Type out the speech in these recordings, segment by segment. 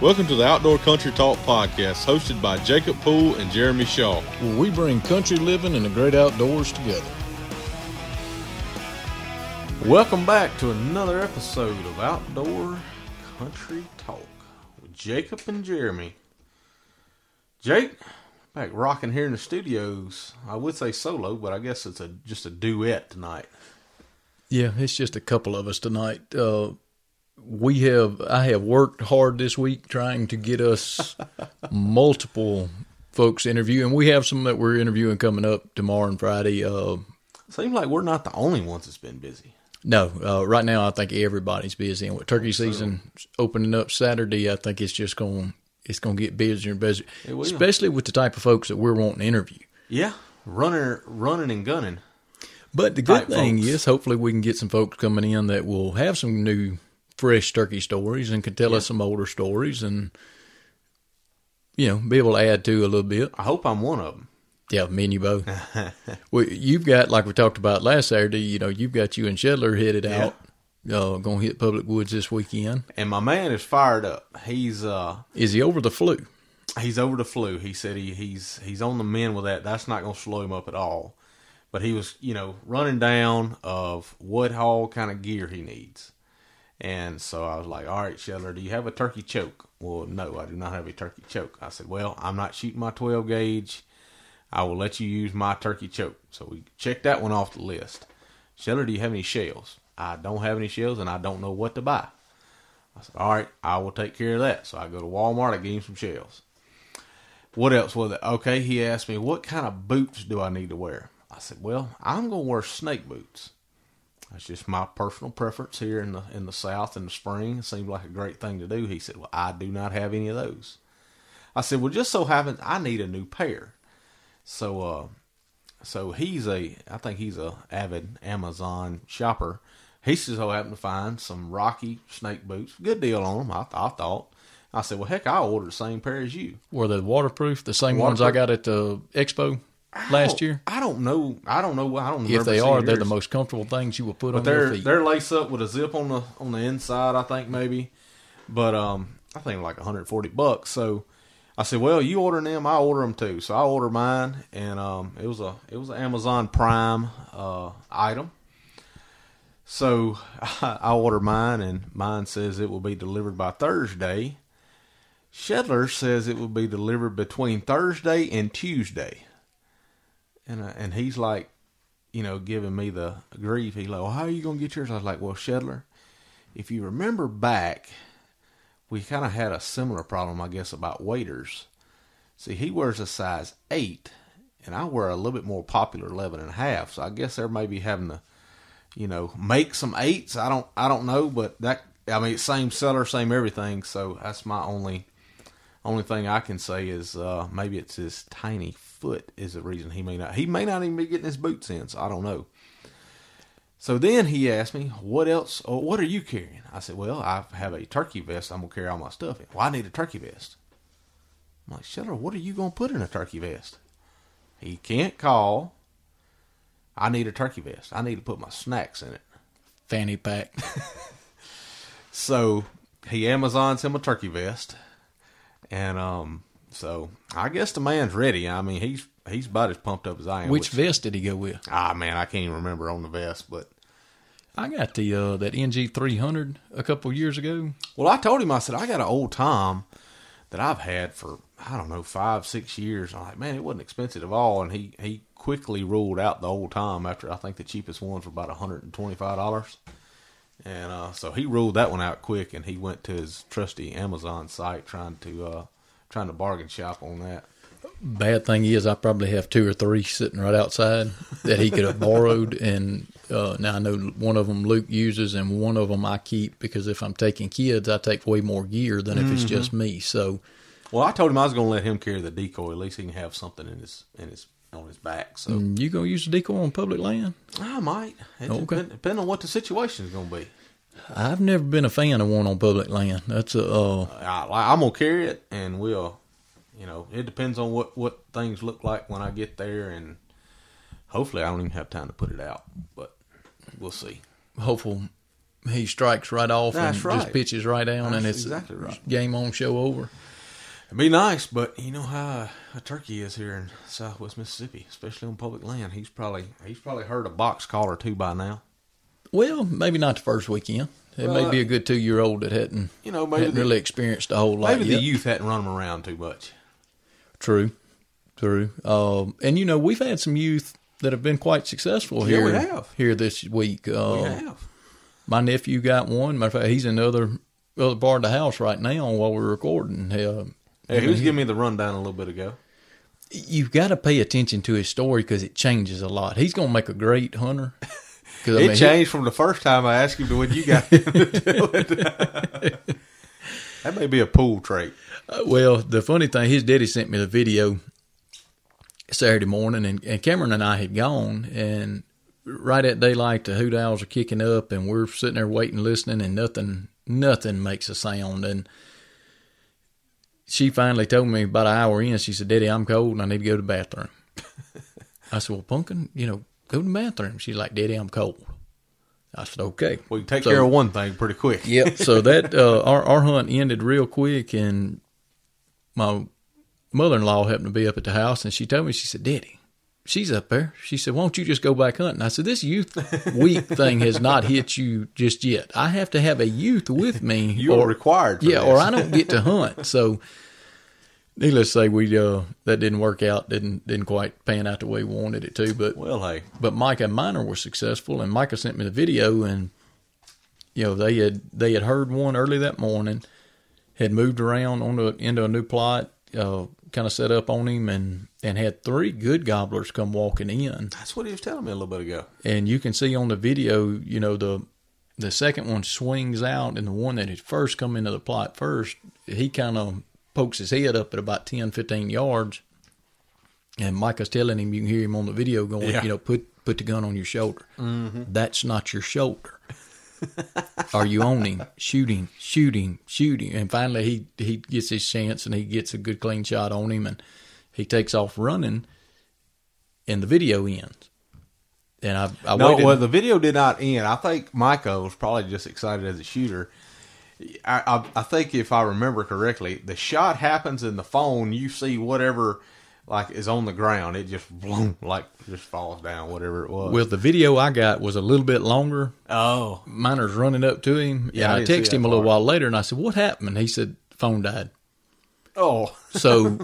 Welcome to the Outdoor Country Talk podcast, hosted by Jacob Poole and Jeremy Shaw. where we bring country living and the great outdoors together. Welcome back to another episode of Outdoor Country Talk with Jacob and Jeremy. Jake, back rocking here in the studios. I would say solo, but I guess it's a just a duet tonight. Yeah, it's just a couple of us tonight. Uh, we have I have worked hard this week trying to get us multiple folks interview, and we have some that we're interviewing coming up tomorrow and Friday. Uh, Seems like we're not the only ones that's been busy. no, uh, right now I think everybody's busy, and with turkey season opening up Saturday, I think it's just going it's going to get busier and busier, especially with the type of folks that we're wanting to interview. Yeah, running, running and gunning. But the good thing folks. is, hopefully, we can get some folks coming in that will have some new, fresh turkey stories and can tell us some older stories and, you know, be able to add to a little bit. I hope I'm one of them. Yeah, me and you both. well, you've got, like we talked about last Saturday, you know, you've got you and Shedler headed Yeah. out, uh, going to hit Public Woods this weekend. And my man is fired up. He's uh Is he over the flu? he's over the flu. He said he, he's he's on the mend with that. That's not going to slow him up at all. But he was, you know, running down of what haul kind of gear he needs. And so I was like, "All right, Shedler, do you have a turkey choke?" Well, no, I do not have a turkey choke. I said, "Well, I'm not shooting my 12 gauge. I will let you use my turkey choke." So we checked that one off the list. Shedler, do you have any shells? I don't have any shells, and I don't know what to buy. I said, "All right, I will take care of that." So I go to Walmart. I get him some shells. What else was it? Okay, he asked me, what kind of boots do I need to wear? I said, well, I'm going to wear snake boots. That's just my personal preference here in the in the South in the spring. It seemed like a great thing to do. He said, well, I do not have any of those. I said, well, just so happens I need a new pair. So, uh, so he's a, I think he's a avid Amazon shopper. He says so happened to find some Rocky snake boots. Good deal on them, I, I thought. I said, well, heck, I'll order the same pair as you. Were they waterproof? The same ones I got at the expo I last year? I don't know. I don't know. I don't. If they are, they're the most comfortable things you will put But on your they're feet. they're laced up with a zip on the on the inside. I think maybe, but um, I think like 140 bucks. So I said, well, you order them, I order them too. So I order mine, and um, it was a it was an Amazon Prime uh item. So I, I order mine, and mine says it will be delivered by Thursday. Shedler says it will be delivered between Thursday and Tuesday. And uh, and he's like, you know, giving me the grief. He's like, well, how are you to get yours? I was like, well, Shedler, if you remember back, we kind of had a similar problem, I guess, about waiters. See, he wears a size 8, and I wear a little bit more popular 11 and a half. So I guess they're maybe having to, you know, make some 8s. I don't, I don't know, but that, I mean, same seller, same everything. So that's my only, only thing I can say is uh, maybe it's his tiny foot is the reason he may not. He may not even be getting his boots in. So I don't know. So then he asked me, "What else? Or what are you carrying?" I said, "Well, I have a turkey vest. I'm gonna carry all my stuff in. Well, I need a turkey vest." I'm like, "Shedler, what are you gonna put in a turkey vest?" He can't call. I need a turkey vest. I need to put my snacks in it. fanny pack. So he Amazons him a turkey vest, and um, so I guess the man's ready. I mean, he's he's about as pumped up as I am. Which vest did he go with? ah man, I can't even remember on the vest, but I got the uh, that NG three hundred a couple years ago. well, I told him I said I got an old Tom that I've had for I don't know five six years. I'm like, man, it wasn't expensive at all, and he he quickly ruled out the old Tom after I think the cheapest ones were about hundred and twenty five dollars. And uh, so he ruled that one out quick, and he went to his trusty Amazon site trying to uh, trying to bargain shop on that. Bad thing is, I probably have two or three sitting right outside that he could have borrowed. And uh, now I know one of them Luke uses, and one of them I keep because if I'm taking kids, I take way more gear than if it's just me. So Well, I told him I was going to let him carry the decoy. At least he can have something in his in his on his back. So mm, you gonna use the decoy on public land? I might. It Okay. depend, depending on what the situation is going to be. I've never been a fan of one on public land. That's a uh, I, I'm gonna carry it, and we'll, you know, it depends on what what things look like when I get there, and hopefully I don't even have time to put it out, but we'll see. hopeful he strikes right off That's and right. just pitches right down, and it's exactly right. game on, show over. It'd be nice, but you know how a turkey is here in Southwest Mississippi, especially on public land. He's probably he's probably heard a box call or two by now. Well, maybe not the first weekend. It Well, may be a good two year old that hadn't You know, maybe hadn't the, really experienced a whole lot maybe yet. the youth hadn't run him around too much. True, true. Um, and you know, we've had some youth that have been quite successful Yeah, here we have. here this week. We have. My nephew got one. Matter of fact, he's in the other other part of the house right now while we're recording. Uh, Yeah, he was giving me the rundown a little bit ago. you've got to pay attention to his story because it changes a lot. He's going to make a great hunter. 'Cause, I it mean, he- changed from the first time I asked him to when you got him to do it. that may be a Poole trait. Uh, well, the funny thing, his daddy sent me the video Saturday morning, and, and Cameron and I had gone, and right at daylight, the hoot owls are kicking up, and we're sitting there waiting, listening, and nothing, nothing makes a sound. And she finally told me about an hour in, she said, "Daddy, I'm cold, and I need to go to the bathroom." I said, "Well, Pumpkin, you know, go to the bathroom." She's like, "Daddy, I'm cold." I said, "Okay." We can take So- care of one thing pretty quick. Yep. So that uh, our our hunt ended real quick, and my mother in law happened to be up at the house, and she told me she said, "Daddy, she's up there." She said, "Why don't you just go back hunting?" I said, "This youth week thing has not hit you just yet. I have to have a youth with me, You are required. For yeah, this. or I don't get to hunt." So. Needless to say, we uh, that didn't work out. Didn't didn't quite pan out the way we wanted it to. But Well, hey, but Micah and Minor were successful, and Micah sent me the video, and you know they had they had heard one early that morning, had moved around on the into a new plot, uh, kind of set up on him, and and had three good gobblers come walking in, that's what he was telling me a little bit ago. and you can see on the video, you know the the second one swings out, and the one that had first come into the plot first, he kind of pokes his head up at about 10, 15 yards. And Micah's telling him, you can hear him on the video going, Yeah. you know, put put the gun on your shoulder. Mm-hmm. That's not your shoulder. Are you on him? Shooting, shooting, shooting. And finally, he he gets his chance and he gets a good clean shot on him, and he takes off running. And the video ends. And I, I No, waited. well, the video did not end. I think Micah was probably just excited as a shooter. I, I, I think if I remember correctly, the shot happens in the phone. You see whatever like is on the ground. It just boom, like just falls down. Whatever it was. well, the video I got was a little bit longer. oh, Miner's running up to him, Yeah, and I I, texted him a little while later, and I said, "What happened?" And he said, "Phone died." Oh, So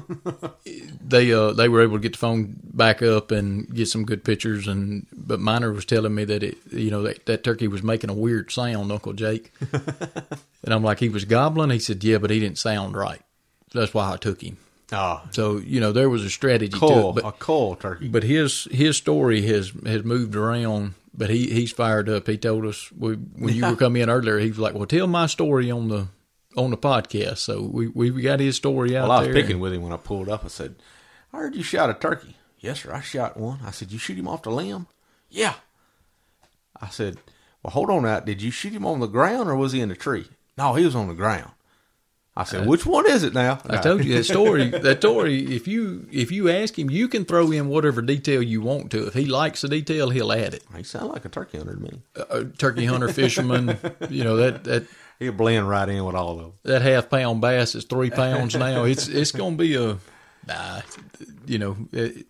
they uh, they were able to get the phone back up and get some good pictures. And but Miner was telling me that it you know that, that turkey was making a weird sound, Uncle Jake. and I'm like, he was gobbling. He said, yeah, but he didn't sound right. So That's why I took him. oh, So you know there was a strategy cool, to it, a but turkey. but his his story has has moved around. But he he's fired up. He told us we, when you were coming in earlier. He was like, "Well, tell my story on the on the podcast." So we we got his story out Well, I was picking with him when I pulled up. I said, "I heard you shot a turkey." Yes, sir. I shot one. I said, "You shoot him off the limb?" Yeah. I said, "Well, hold on out. Did you shoot him on the ground or was he in the tree?" No, he was on the ground. I said, uh, "Which one is it now?" I told you that story. That story. If you if you ask him, you can throw in whatever detail you want to. If he likes the detail, he'll add it. He sound like a turkey hunter to me. A turkey hunter, fisherman. You know that that He'll blend right in with all of them. that half pound bass is three pounds now. It's it's going to be a. You know,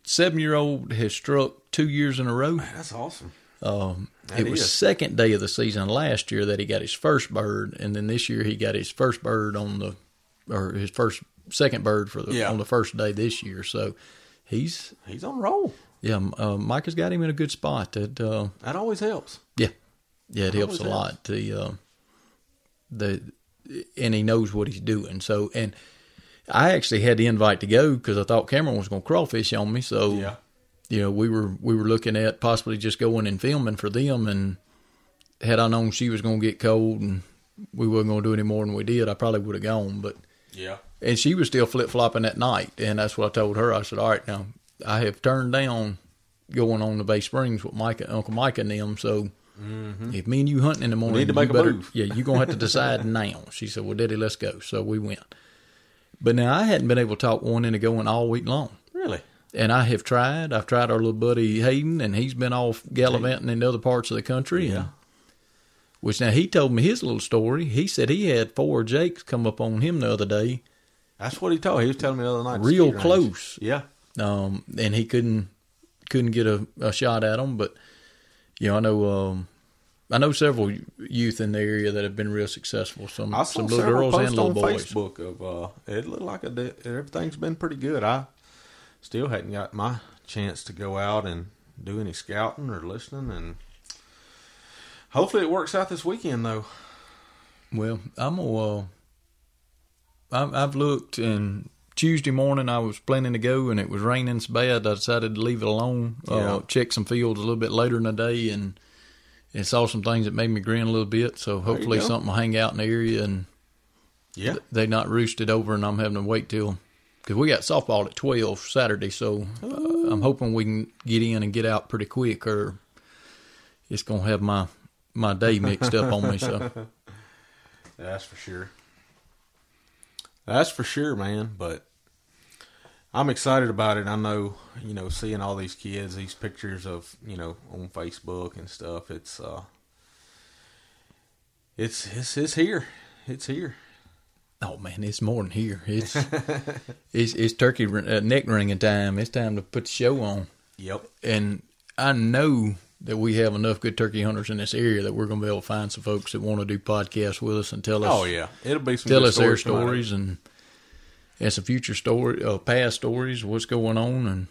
seven year old has struck two years in a row. That's awesome. Um, That it was second day of the season last year that he got his first bird, and then this year he got his first bird on the or his first second bird for the Yeah. on the first day this year. So he's He's on roll. yeah, uh, Mike has got him in a good spot. That uh, That always helps. yeah, yeah, it helps a lot. The uh, the and he knows what he's doing. So and I actually had the invite to go because I thought Cameron was going to crawfish on me. So Yeah. you know, we were we were looking at possibly just going and filming for them. And had I known she was going to get cold and we wasn't going to do any more than we did, I probably would have gone. But Yeah. and she was still flip flopping that night, and that's what I told her. I said, "All right, now I have turned down going on to Bay Springs with Micah, Uncle Micah and them. So if me and you hunting in the morning, need to make a better, move." Yeah, you're gonna have to decide now." She said, "Well, Daddy, let's go." So we went. But now I hadn't been able to talk one into going all week long. Really? And I have tried. I've tried our little buddy Hayden, and he's been off gallivanting in other parts of the country. Yeah. And Which now he told me his little story. He said he had four Jakes come up on him the other day, That's what he told. He was telling me the other night. real Skeet range. close, Yeah. um, and he couldn't couldn't get a, a shot at them. But you know, I know um, I know several youth in the area that have been real successful. Some some little girls and little boys. Facebook of uh, it looked like a everything's been pretty good. I still hadn't got my chance to go out and do any scouting or listening, and hopefully it works out this weekend though. Well, I'm gonna. Uh, I've, I've looked, and Tuesday morning I was planning to go, and it was raining so bad I decided to leave it alone. Yeah. Uh, check some fields a little bit later in the day, and and saw some things that made me grin a little bit. So hopefully something will hang out in the area, and Yeah, they not roosted over, and I'm having to wait till because we got softball at twelve Saturday. So uh, I'm hoping we can get in and get out pretty quick, or it's gonna have my my day mixed up on me. So. that's for sure. That's for sure, man. But I'm excited about it. I know, you know, seeing all these kids, these pictures of, you know, on Facebook and stuff. It's uh, it's it's it's here. It's here. Oh man, it's more than here. It's it's, it's turkey uh, neck ringing time. It's time to put the show on. Yep. And I know that we have enough good turkey hunters in this area that we're going to be able to find some folks that want to do podcasts with us and tell us Oh yeah, it'll be some tell us their stories and and a future story, uh, past stories, what's going on, and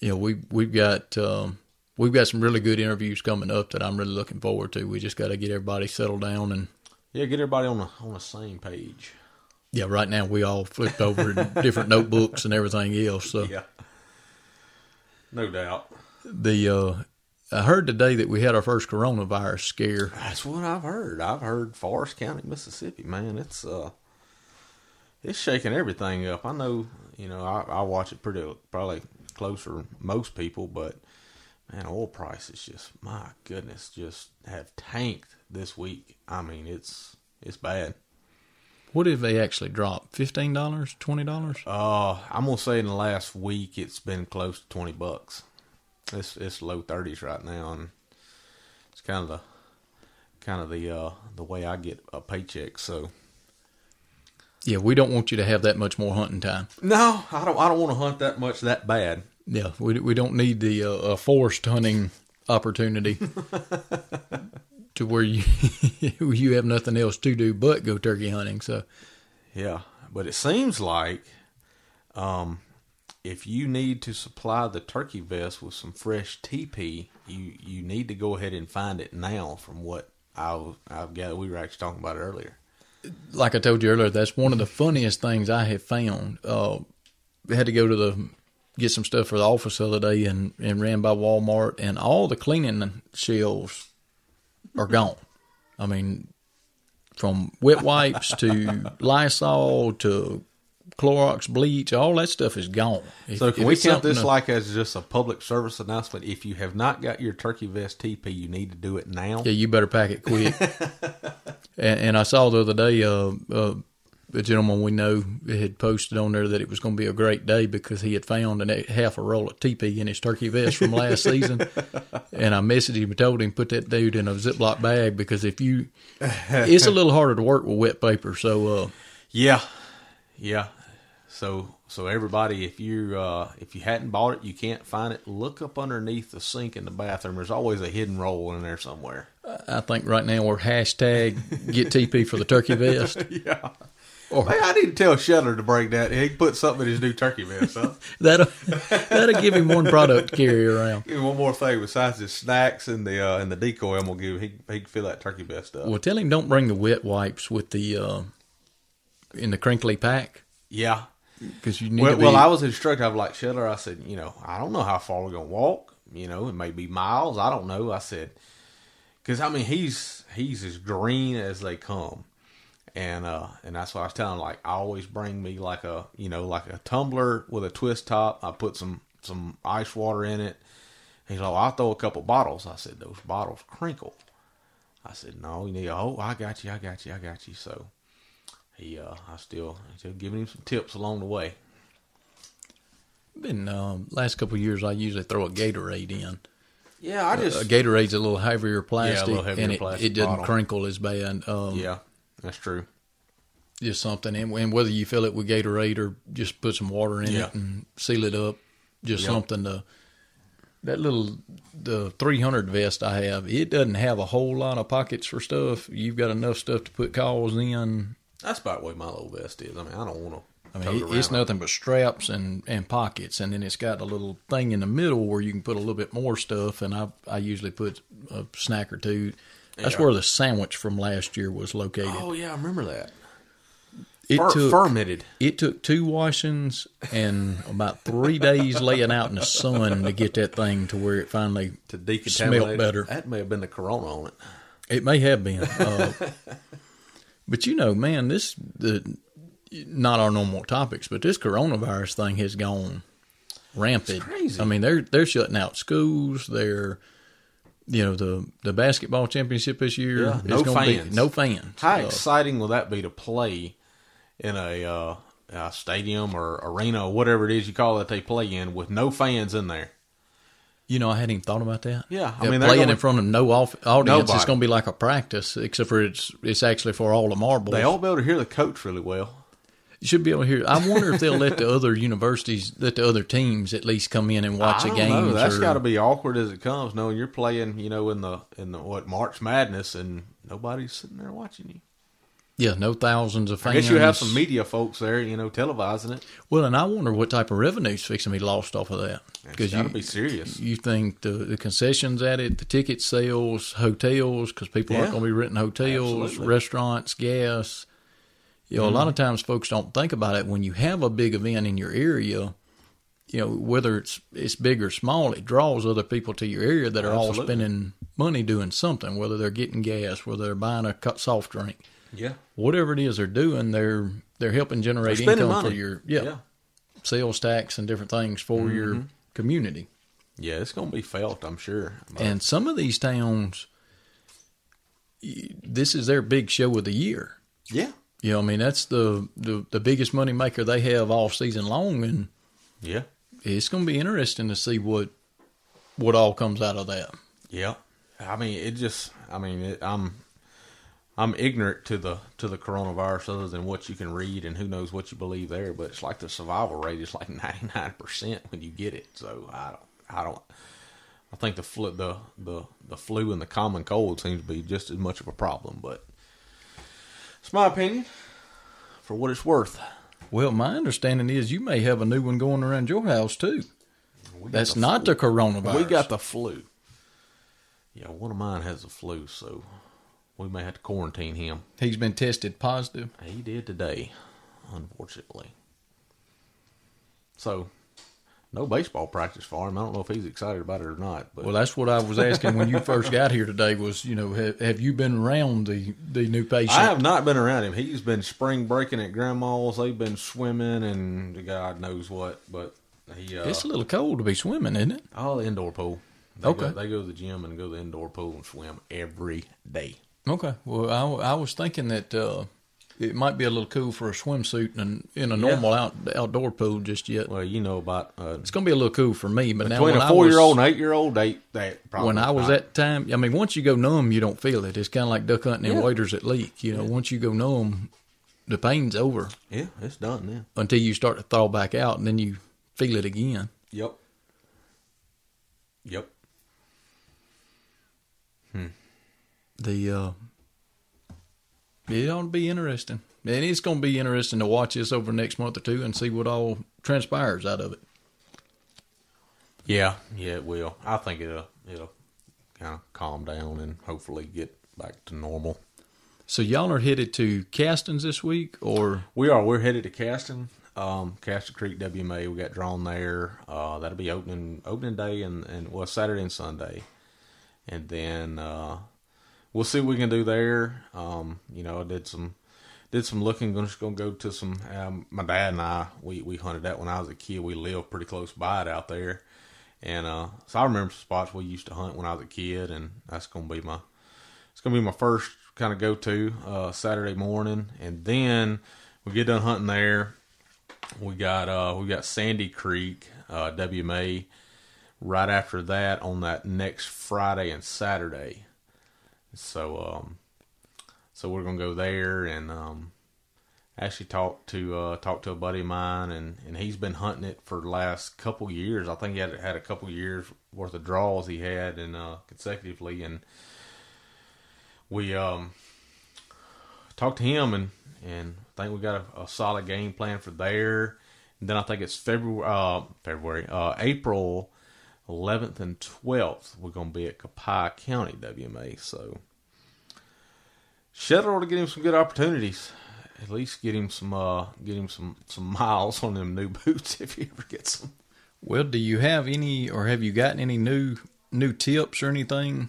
you know we we've got um, we've got some really good interviews coming up that I'm really looking forward to. We just got to get everybody settled down and Yeah, get everybody on the on the same page. yeah, right now we all flipped over different notebooks and everything else. So Yeah. No doubt. the uh, I heard today that we had our first coronavirus scare. That's what I've heard. I've heard Forrest County, Mississippi, man, it's uh it's shaking everything up. I know, you know, I, I watch it pretty probably closer most people, but man, oil prices just my goodness, just have tanked this week. I mean, it's it's bad. What if they actually dropped? Fifteen dollars, twenty dollars? Uh, I'm gonna say in the last week it's been close to twenty bucks. It's it's low thirties right now, and it's kind of the kind of the uh the way I get a paycheck. So Yeah, we don't want you to have that much more hunting time. no, I don't I don't want to hunt that much that bad. Yeah, we we don't need the uh, forced hunting opportunity to where you you have nothing else to do but go turkey hunting. So Yeah, but it seems like um if you need to supply the turkey vest with some fresh TP, you you need to go ahead and find it now. From what I I've got, we were actually talking about it earlier. Like I told you earlier, that's one of the funniest things I have found. Uh, had to go to the get some stuff for the office the other day and, and ran by Walmart, and all the cleaning shelves are gone. I mean, from wet wipes to Lysol to Clorox bleach, all that stuff is gone. If- So can we count this to- like as just a public service announcement? If you have not got your turkey vest TP, you need to do it now. Yeah, you better pack it quick. and, and I saw the other day, uh, uh, a gentleman we know had posted on there that it was going to be a great day because he had found an, e- half a roll of TP in his turkey vest from last season. And I messaged him and told him put that dude in a Ziploc bag because if you, it's a little harder to work with wet paper. So uh, Yeah, yeah. So so everybody, if you uh, if you hadn't bought it, you can't find it. Look up underneath the sink in the bathroom. There's always a hidden roll in there somewhere. I think right now we're hashtag get TP for the turkey vest. Yeah. Or Hey, I need to tell Shetler to break that. He can put something in his new turkey vest. Huh? that'll that'll give him one product to carry around. Give him one more thing besides his snacks and the uh, and the decoy. I'm gonna give. He he can fill that turkey vest up. Well, tell him don't bring the wet wipes with the uh, in the crinkly pack Yeah. Because you need Well, well, I was instructed. I was like Shetler. I said, you know, I don't know how far we're gonna walk. You know, it may be miles. I don't know. I said, because I mean, he's he's as green as they come, and uh, and that's why I was telling him. Like, I always bring me like a you know like a tumbler with a twist top. I put some some ice water in it. He's like, well, I'll throw a couple bottles. I said, those bottles crinkle. I said, no, you need. Oh, I got you. I got you. I got you. So. He, uh, I still, still giving him some tips along the way. been um, last couple of years. I usually throw a Gatorade in Yeah, I just Uh, Gatorade's a little heavier plastic, yeah, little heavier and it, plastic it doesn't bottle. crinkle as bad. Um, yeah, that's true. just something, and, and whether you fill it with Gatorade or just put some water in Yeah. it and seal it up, just Yep. something to. That little the 300 vest I have, it doesn't have a whole lot of pockets for stuff. You've got enough stuff to put calls in. That's about the way my little vest is. I mean, I don't want to. I mean, it, it's nothing but straps and, and pockets, and then it's got a little thing in the middle where you can put a little bit more stuff. And I I usually put a snack or two. That's Yeah. where the sandwich from last year was located. Oh yeah, I remember that. it Fer- took fermented. it took two washings and about three days laying out in the sun to get that thing to where it finally to decontaminate. smelled better. That may have been the Corona on it. It may have been, uh, but you know, man, this the not our normal topics, but this coronavirus thing has gone rampant. I mean, they're they're shutting out schools. They're you know the the basketball championship this year. Yeah, is no gonna be- fans. no fans. How Uh, exciting will that be to play in a, uh, a stadium or arena or whatever it is you call it they play in with no fans in there? You know, I hadn't even thought about that. Yeah, I mean, playing gonna- in front of no off- audience Nobody. is going to be like a practice, except for it's it's actually for all the marbles. They all be able to hear the coach really well. you should be able to hear. I wonder if they'll let the other universities, let the other teams at least come in and watch I a game. know. That's got to be awkward as it comes, knowing you're playing, you know, in the in the what March Madness and nobody's sitting there watching you. Yeah, no thousands of fans. I guess you have some media folks there, you know, televising it. Well, and I wonder what type of revenue's fixing to be lost off of that to you be serious. you think the, the concessions at it, the ticket sales, hotels, because people aren't going to be renting hotels, Absolutely. restaurants, gas. You know, a Mm-hmm. lot of times folks don't think about it when you have a big event in your area. You know, whether it's it's big or small, it draws other people to your area that are all spending money doing something. Whether they're getting gas, whether they're buying a soft drink, Yeah, whatever it is they're doing, they're they're helping generate They're income for your yeah, yeah, sales tax and different things for your Mm-hmm. community. yeah. It's going to be felt, I'm sure. But- And some of these towns, this is their big show of the year. yeah, You know, I mean, that's the, the, the biggest money maker they have all season long, and yeah, it's going to be interesting to see what what all comes out of that. yeah. I mean, it just. I mean, it, I'm. I'm ignorant to the to the coronavirus other than what you can read and who knows what you believe there. But it's like the survival rate is like 99 percent when you get it. So I don't. I don't. I think the flu, the the the flu and the common cold seems to be just as much of a problem. But it's my opinion. For what it's worth, Well, my understanding is you may have a new one going around your house too. That's the not flu. the coronavirus. We got the flu. Yeah, one of mine has the flu, so we may have to quarantine him. He's been tested positive. He did today, unfortunately. So, no baseball practice for him. I don't know if he's excited about it or not. But Well, that's what I was asking when you first got here today. Was you know have, have you been around the the new patient? I have not been around him. He's been spring breaking at grandma's. They've been swimming and God knows what. But he, uh, It's a little cold to be swimming, isn't it? oh, the indoor pool. They Okay. go, they go to the gym and go to the indoor pool and swim every day. Okay. Well, I, I was thinking that uh, it might be a little cool for a swimsuit in, in a normal out, outdoor pool just yet. Well, you know about uh, It's going to be a little cool for me, but now between when a four year old and eight year old, they that probably when I was not. at time, I mean, once you go numb, you don't feel it. It's kind of like duck hunting Yeah. and waders at leak. You know, once you go numb, the pain's over yeah, it's done then. until you start to thaw back out, and then you feel it again. Yep. Yep. The uh it ought to be interesting. And it's going to be interesting to watch this over the next month or two and see what all transpires out of it. Yeah, yeah, it will. I think it'll it'll kind of calm down and hopefully get back to normal. So y'all are headed to Castons this week, or We are. We're headed to Caston, um, Creek WMA. We got drawn there. Uh, that'll be opening opening day and and well Saturday and Sunday, and then uh, we'll see what we can do there. Um, you know, I did some did some looking. Gonna just gonna go to some. Um, my dad and I we we hunted that when I was a kid. We lived pretty close by it out there, and uh, so I remember some spots we used to hunt when I was a kid, and that's gonna be my it's gonna be my first kind of go to uh, Saturday morning, and then we get done hunting there. We got uh, we got Sandy Creek uh, WMA right after that on that next Friday and Saturday. So um, so we're gonna go there and um, actually talk to uh, talk to a buddy of mine and, and he's been hunting it for the last couple years. I think he had had a couple years worth of draws he had and uh, consecutively and we um talked to him and and I think we got a, a solid game plan for there. And then I think it's February uh, February uh, April 11th and 12th. We're gonna be at Copiah County WMA. So Shetler to get him some good opportunities. At least get him some uh, get him some some miles on them new boots if he ever gets them. Well, do you have any, or have you gotten any new new tips or anything?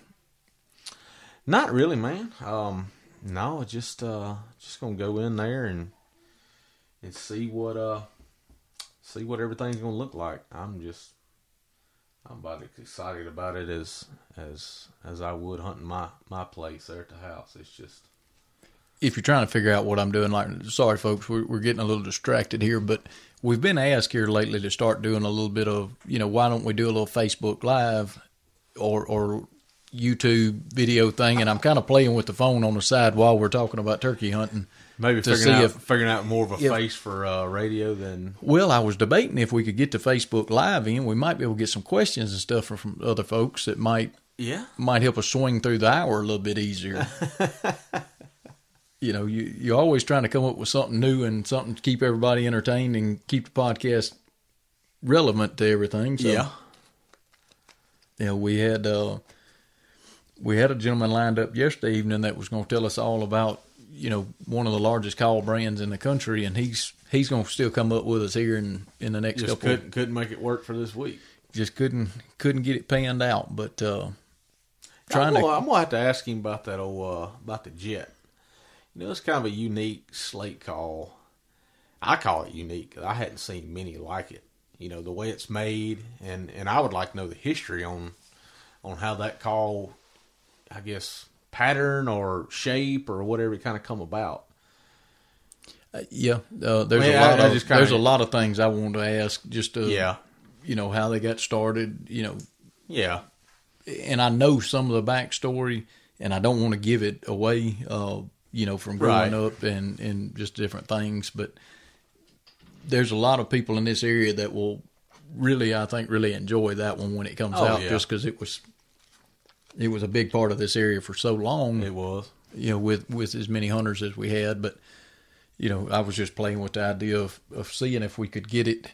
Not really, man. Um, no, just uh, just gonna go in there and and see what uh see what everything's gonna look like. I'm just I'm about as excited about it as as as I would hunting my my place there at the house. It's just if you're trying to figure out what I'm doing, like, sorry, folks, we're, we're getting a little distracted here, but we've been asked here lately to start doing a little bit of, you know, why don't we do a little Facebook Live or, or YouTube video thing? And I'm kind of playing with the phone on the side while we're talking about turkey hunting. Maybe To figuring see out if- figuring out more of a if- face for uh, radio than Well, I was debating if we could get to Facebook Live in, we might be able to get some questions and stuff from, from other folks that might yeah might help us swing through the hour a little bit easier. you know, you you're always trying to come up with something new and something to keep everybody entertained and keep the podcast relevant to everything. So, yeah yeah, we had uh, we had a gentleman lined up yesterday evening that was going to tell us all about you know one of the largest call brands in the country, and he's he's going to still come up with us here in in the next just couple. couldn't couldn't make it work for this week. Just couldn't couldn't get it panned out, but uh, I'm trying gonna, to I'm gonna have to ask him about that old uh, about the jet. You know, it's kind of a unique slate call. I call it unique I hadn't seen many like it. You know, the way it's made, and and I would like to know the history on on how that call, I guess, pattern or shape or whatever it kind of come about. Yeah, uh, there's Well, a lot I- I of kinda- there's a lot of things I want to ask. Just to, Yeah, you know how they got started. You know, yeah, and I know some of the backstory, and I don't want to give it away. Uh, you know, from growing Right. up and and just different things, but there's a lot of people in this area that will really, I think, really enjoy that one when it comes Oh, out, yeah. just because it was it was a big part of this area for so long it was. you know, with with as many hunters as we had. But you know, I was just playing with the idea of of seeing if we could get it.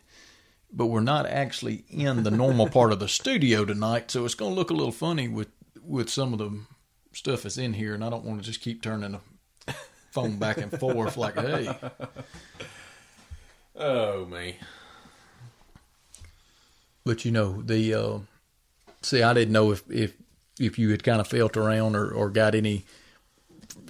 But we're not actually in the normal part of the studio tonight, so it's going to look a little funny with with some of the stuff that's in here, and I don't want to just keep turning the phone back and forth like, hey, Oh me. but you know the uh, see, I didn't know if if if you had kind of felt around or or got any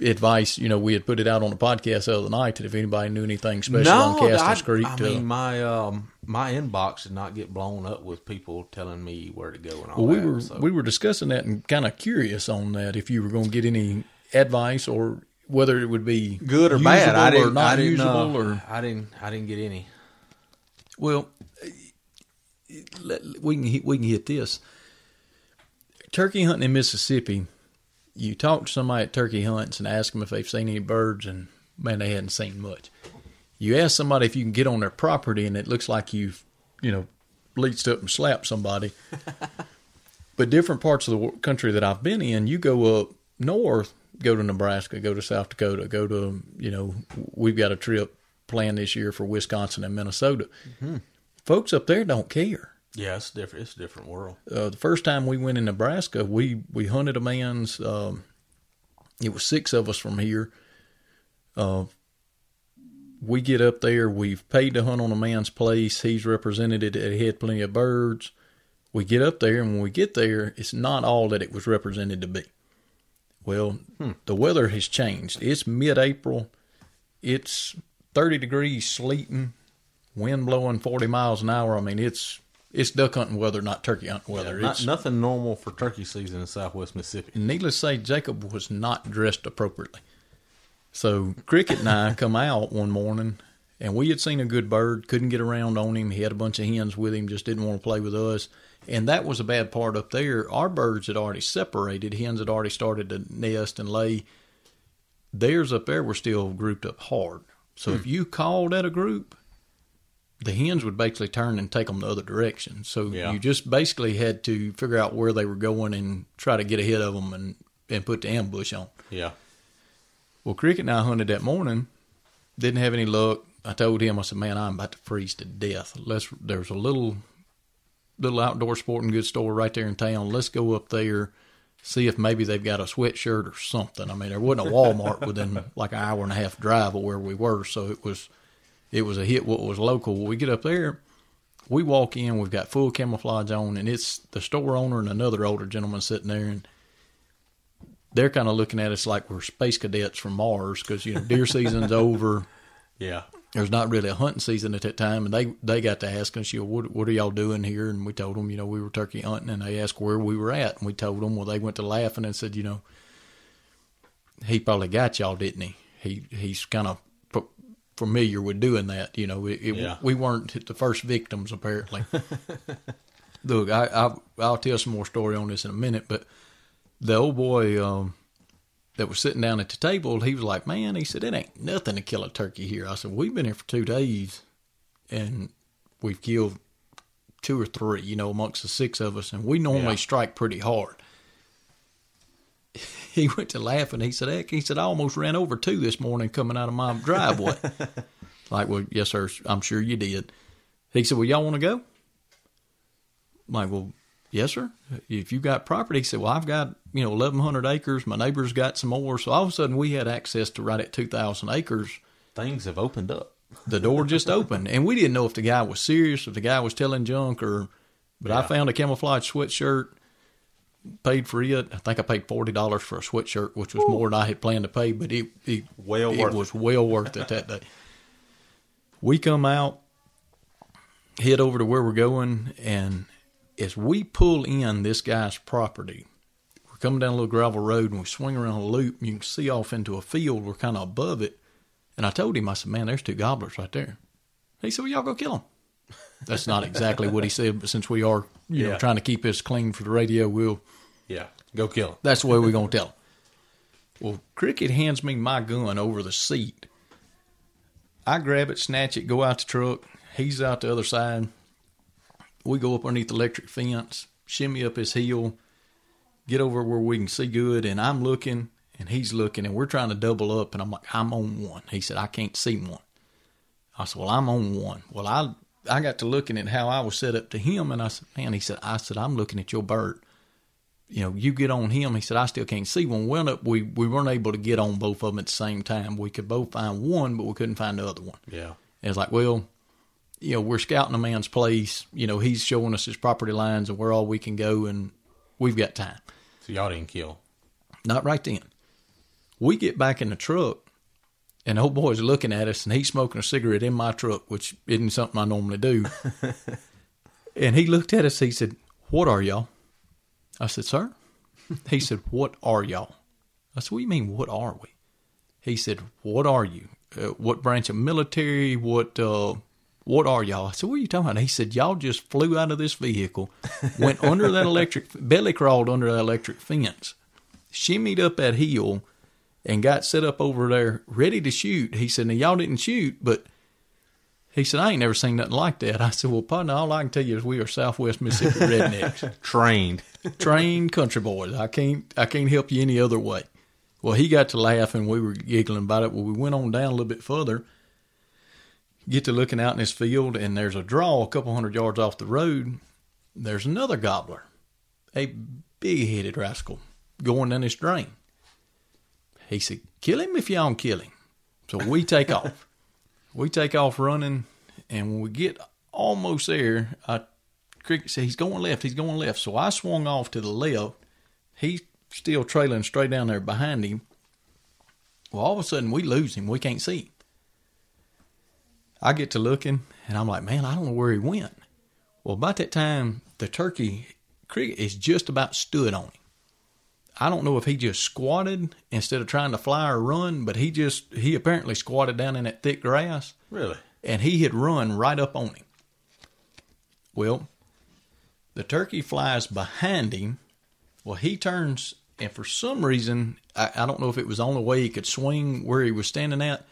advice. You know, we had put it out on the podcast the other night that if anybody knew anything special on Caston's I, Creek, I uh, mean my um my inbox did not get blown up with people telling me where to go and all Well, we that. were so. we were discussing that and kind of curious on that if you were going to get any advice or whether it would be good or bad. I didn't. or not I didn't, usable uh, or I didn't. I didn't get any. well, we can we can hit this. Turkey hunting in Mississippi. You talk to somebody at turkey hunts and ask them if they've seen any birds, and man, they hadn't seen much. You ask somebody if you can get on their property, and it looks like you've, you know, bleached up and slapped somebody. but different parts of the country that I've been in, you go up north, go to Nebraska, go to South Dakota, go to, you know, we've got a trip planned this year for Wisconsin and Minnesota. Mm-hmm. Folks up there don't care. Yeah, it's different. It's a different world. Uh, the first time we went in Nebraska, we we hunted a man's. Um, it was six of us from here. Uh, we get up there. We've paid to hunt on a man's place. He's represented it. It had plenty of birds. We get up there, and when we get there, it's not all that it was represented to be. Well, the weather has changed. It's mid-April. It's thirty degrees, sleeting, wind blowing forty miles an hour. I mean, it's it's duck hunting weather, not turkey hunting weather. Not, it's nothing normal for turkey season in Southwest Mississippi. needless to say, Jacob was not dressed appropriately. So Cricket and I come out one morning, And we had seen a good bird, couldn't get around on him. He had a bunch of hens with him, just didn't want to play with us. And that was a bad part up there. Our birds had already separated. Hens had already started to nest and lay. Theirs up there were still grouped up hard. So if hmm. you called at a group, the hens would basically turn and take them the other direction. So Yeah. you just basically had to figure out where they were going and try to get ahead of them and, and put the ambush on. Yeah. Well, Cricket and I hunted that morning. Didn't have any luck. I told him, I said, "Man, I'm about to freeze to death. Let's." There's a little, little outdoor sporting goods store right there in town. Let's go up there, see if maybe they've got a sweatshirt or something. I mean, there wasn't a Walmart within like an hour and a half drive of where we were, so it was, it was a hit. What was local? We get up there, we walk in. We've got full camouflage on, and it's the store owner and another older gentleman sitting there, and they're kind of looking at us like we're space cadets from Mars because you know deer season's over. Yeah. There's not really a hunting season at that time, and they they got to asking us, you know, what what are y'all doing here? And we told them, you know, we were turkey hunting, and they asked where we were at, and we told them. Well, they went to laughing and said, you know, he probably got y'all, didn't he? He he's kind of familiar with doing that. You know, it, it, Yeah. we weren't the first victims apparently. Look, I, I I'll tell some more story on this in a minute, but the old boy um, that was sitting down at the table, he was like, "Man," he said, "it ain't nothing to kill a turkey here." I said, "We've been here for two days, and we've killed two or three, you know, amongst the six of us, and we normally Yeah. strike pretty hard." He went to laughing. He said, "Heck," he said, "I almost ran over two this morning coming out of my driveway." like, well, yes, sir, I'm sure you did. He said, "Well, y'all want to go?" I'm like, well, yes, sir. If you got property, he said, well, I've got, you know, 1,100 acres. My neighbor's got some more. So all of a sudden we had access to right at 2,000 acres. Things have opened up. The door just opened. And we didn't know if the guy was serious, if the guy was telling junk or, but I found a camouflage sweatshirt, paid for it. I think I paid $40 for a sweatshirt, which was more than I had planned to pay, but it, it, Well it was well worth it that day. We come out, head over to where we're going, and as we pull in this guy's property, we're coming down a little gravel road and we swing around a loop and you can see off into a field. We're kind of above it. And I told him, I said, man, there's two gobblers right there. He said, well, y'all go kill them. That's not exactly what he said, but since we are, you know, trying to keep this clean for the radio, we'll, Yeah. Go kill him. that's the way we're going to tell him. Well, Cricket hands me my gun over the seat. I grab it, snatch it, go out the truck. He's out the other side. We go up underneath the electric fence, shimmy up his heel, get over where we can see good. And I'm looking, and he's looking, and we're trying to double up. And I'm like, I'm on one. He said, I can't see one. I said, Well, I'm on one. Well, I I got to looking at how I was set up to him, and I said, Man, he said, I said, I'm looking at your bird you know, you get on him. He said, I still can't see one. went up, we, we weren't able to get on both of them at the same time. We could both find one, but we couldn't find the other one. Yeah. It's like, well, you know, we're scouting a man's place. You know, he's showing us his property lines and where all we can go, and we've got time. So y'all didn't kill. Not right then. We get back in the truck, and the old boy's looking at us, and he's smoking a cigarette in my truck, which isn't something I normally do. and he looked at us. He said, "What are y'all?" I said, "Sir." He said, "What are y'all?" I said, "What do you mean? What are we?" He said, "What are you? Uh, what branch of military? What uh, what are y'all?" I said, "What are you talking about?" He said, "Y'all just flew out of this vehicle, went under that electric, belly crawled under that electric fence, shimmied up that hill, and got set up over there ready to shoot." He said, "Now y'all didn't shoot, but." He said, I ain't never seen nothing like that. I said, Well, partner, all I can tell you is we are Southwest Mississippi rednecks Trained. trained country boys. I can't I can't help you any other way. Well, he got to laughing. We were giggling about it. Well, we went on down a little bit further, get to looking out in this field, and there's a draw a couple hundred yards off the road. There's another gobbler, a big headed rascal, going down this drain. He said, "Kill him if y'all can kill him." So we take off. We take off running, and when we get almost there, I Cricket said he's going left. He's going left. So I swung off to the left. He's still trailing straight down there behind him. Well, all of a sudden we lose him. We can't see him. I get to looking, and I'm like, man, I don't know where he went. Well, about that time, the turkey cricket is just about stood on him. I don't know if he just squatted instead of trying to fly or run, but he just he apparently squatted down in that thick grass. Really? and he had run right up on him. Well, the turkey flies behind him. Well, he turns, and for some reason, I, I don't know if it was the only way he could swing where he was standing at,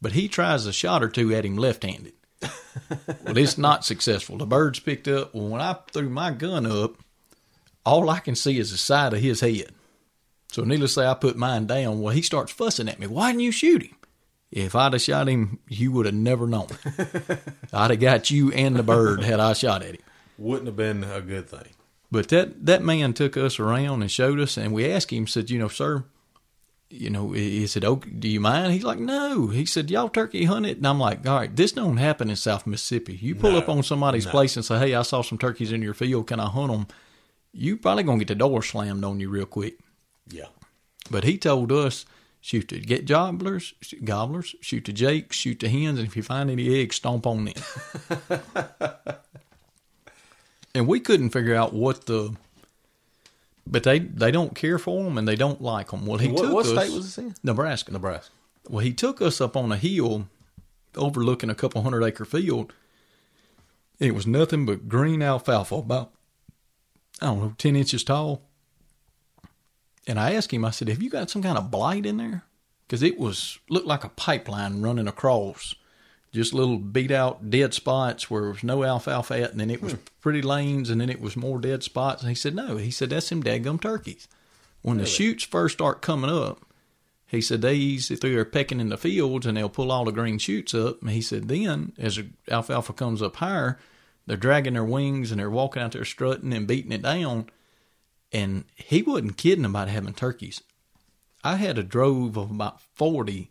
but he tries a shot or two at him left handed. well, it's not successful. The bird's picked up. Well, when I threw my gun up, all I can see is the side of his head. So, needless to say, I put mine down. Well, he starts fussing at me. Why didn't you shoot him? If I'd have shot him, you would have never known. I'd have got you and the bird had I shot at him. Wouldn't have been a good thing. But that that man took us around and showed us, and we asked him, said, you know, sir, you know, he said, oh, do you mind? He's like, no. He said, y'all turkey hunt it? And I'm like, all right, this don't happen in South Mississippi. You pull No, up on somebody's no. place and say, hey, I saw some turkeys in your field. Can I hunt them? You probably going to get the door slammed on you real quick. Yeah. But he told us, shoot the get gobblers, shoot gobblers, shoot the jakes, shoot the hens, and if you find any eggs, stomp on them. and we couldn't figure out what the. But they they don't care for them and they don't like them. Well, he What, took what us state was this in? Nebraska. Nebraska. Well, he took us up on a hill overlooking a couple hundred acre field. It was nothing but green alfalfa, about, I don't know, 10 inches tall. And I asked him, I said, Have you got some kind of blight in there? Because it was, looked like a pipeline running across. Just little beat out dead spots where there was no alfalfa at, and then it was hmm. pretty lanes, and then it was more dead spots. And he said, No. He said, That's them dadgum turkeys. When the shoots first start coming up, he said they easy through there pecking in the fields and they'll pull all the green shoots up. And he said then, as the alfalfa comes up higher, they're dragging their wings and they're walking out there strutting and beating it down. And he wasn't kidding about having turkeys. I had a drove of about 40,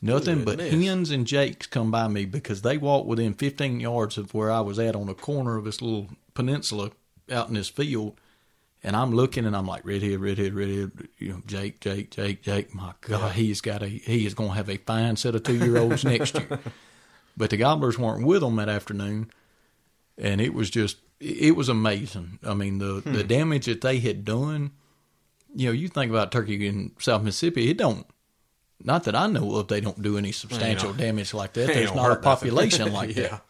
nothing but hens and jakes come by me because they walked within 15 yards of where I was at on the corner of this little peninsula out in this field. And I'm looking and I'm like, redhead, redhead, redhead, you know, Jake, Jake, Jake, Jake. My God, he's got a, he is going to have a fine set of two year olds next year. But the gobblers weren't with them that afternoon. And it was just, it was amazing. I mean, the, the hmm. damage that they had done, you know, you think about turkey in South Mississippi, it don't, not that I know of, they don't do any substantial damage like that. They There's don't a population like yeah. that.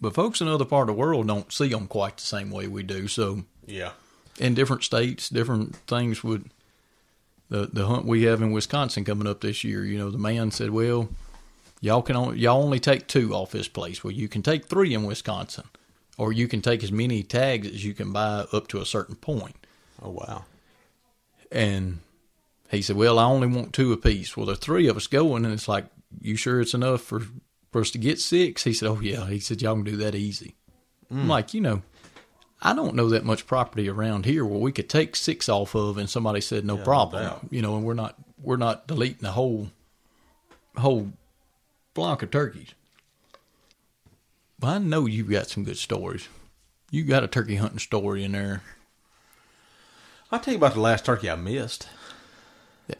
But folks in other part of the world don't see them quite the same way we do. So, Yeah. in different states, different things would the the hunt we have in Wisconsin coming up this year. You know, the man said, "Well, y'all can only, y'all only take two off this place. Well, you can take three in Wisconsin, or you can take as many tags as you can buy up to a certain point." Oh wow. And he said, "Well, I only want two apiece." Well, there's three of us going, and it's like, "You sure it's enough for for us to get six? He said, "Oh yeah." He said, "Y'all can do that easy." I'm mm. like, you know, I don't know that much property around here where we could take six off of, and somebody said no no problem. doubt. you know, and we're not we're not deleting the whole whole block of turkeys. But I know you've got some good stories. You got a turkey hunting story in there. I'll tell you about the last turkey I missed.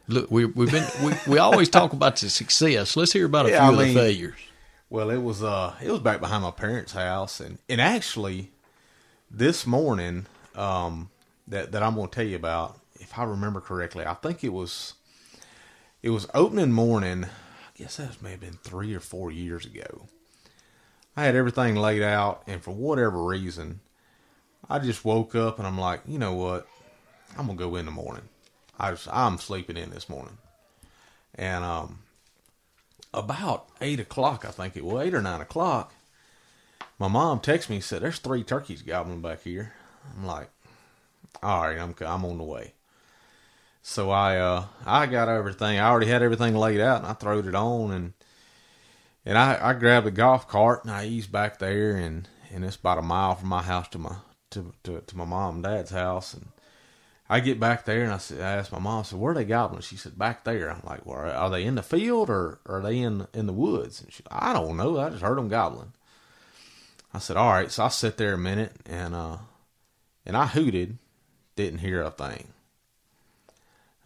Look, we, we've been we, we always talk about the success. Let's hear about a Yeah, few I of mean- the failures. Well, it was uh it was back behind my parents' house and and actually this morning um that that I'm going to tell you about if I remember correctly, I think it was it was opening morning. Guess that may have been 3 or 4 years ago. I had everything laid out and for whatever reason I just woke up and I'm like, "You know what? I'm to go in the morning." I was, I'm sleeping in this morning. And um about eight o'clock, I think it was eight or nine o'clock. My mom texted me and said, "There's three turkeys gobbling back here." I'm like, "All right, I'm I'm on the way." So I uh I got everything. I already had everything laid out, and I throwed it on, and and I I grabbed a golf cart and I eased back there, and and it's about a mile from my house to my to to, to my mom and dad's house, and I get back there and I said, I asked my mom, I said, where are they gobbling? She said, back there. I'm like, well, are they in the field or are they in in the woods? And she, I don't know. I just heard them gobbling. I said, all right. So I sit there a minute and uh, and I hooted, didn't hear a thing.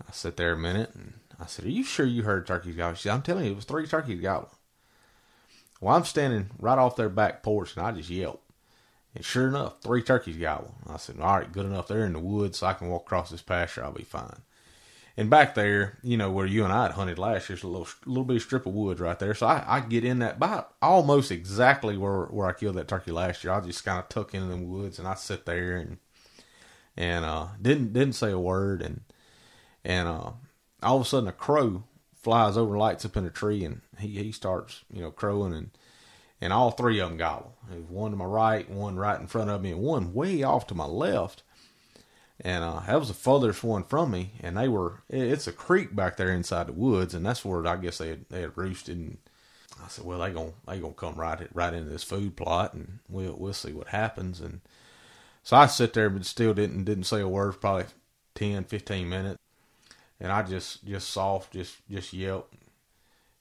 I sat there a minute and I said, are you sure you heard turkeys gobbling? She said, I'm telling you, it was three turkeys gobbling. Well, I'm standing right off their back porch and I just yelped. And sure enough, three turkeys gobble. I said, all right, good enough. They're in the woods, so I can walk across this pasture. I'll be fine. And back there, you know, where you and I had hunted last year, there's a little little bitty strip of woods right there. So I, I get in that about almost exactly where where I killed that turkey last year. I just kind of tuck into them woods and I sit there and and uh, didn't didn't say a word and and uh, all of a sudden a crow flies over, and lights up in a tree, and he he starts you know crowing and and all three of them gobble. One to my right, one right in front of me, and one way off to my left and uh, that was the furthest one from me. And they were it's a creek back there inside the woods, and that's where I guess they had, they had roosted. And I said, well, they gonna they gonna come right right into this food plot, and we'll we'll see what happens. And so I sit there, but still didn't didn't say a word for probably 10, 15 minutes, and I just just soft just just yelped.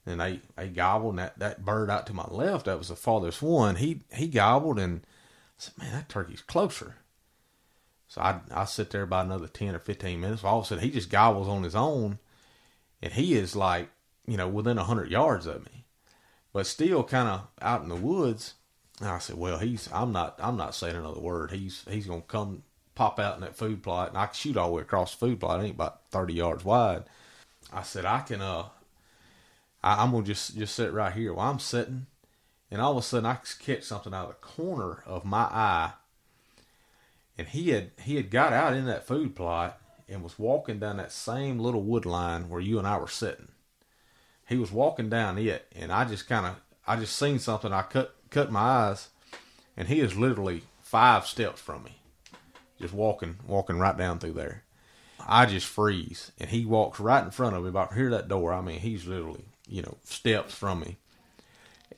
And they, they gobbled, and that, that bird out to my left, that was the farthest one. He he gobbled, and I said, "Man, that turkey's closer." So I I sit there about another ten or fifteen minutes. All of a sudden, he just gobbles on his own, and he is like you know within a hundred yards of me, but still kind of out in the woods. And I said, well, he's I'm not I'm not saying another word. He's he's gonna come pop out in that food plot, and I can shoot all the way across the food plot. It ain't about thirty yards wide. I said I can uh I, I'm gonna just just sit right here while I'm sitting, and all of a sudden I catch something out of the corner of my eye and he had he had got out in that food plot and was walking down that same little wood line where you and I were sitting. He was walking down it, and I just kind of I just seen something. I cut cut my eyes, and he is literally five steps from me, just walking walking right down through there. I just freeze, and he walks right in front of me, about here that door. I mean, he's literally you know steps from me,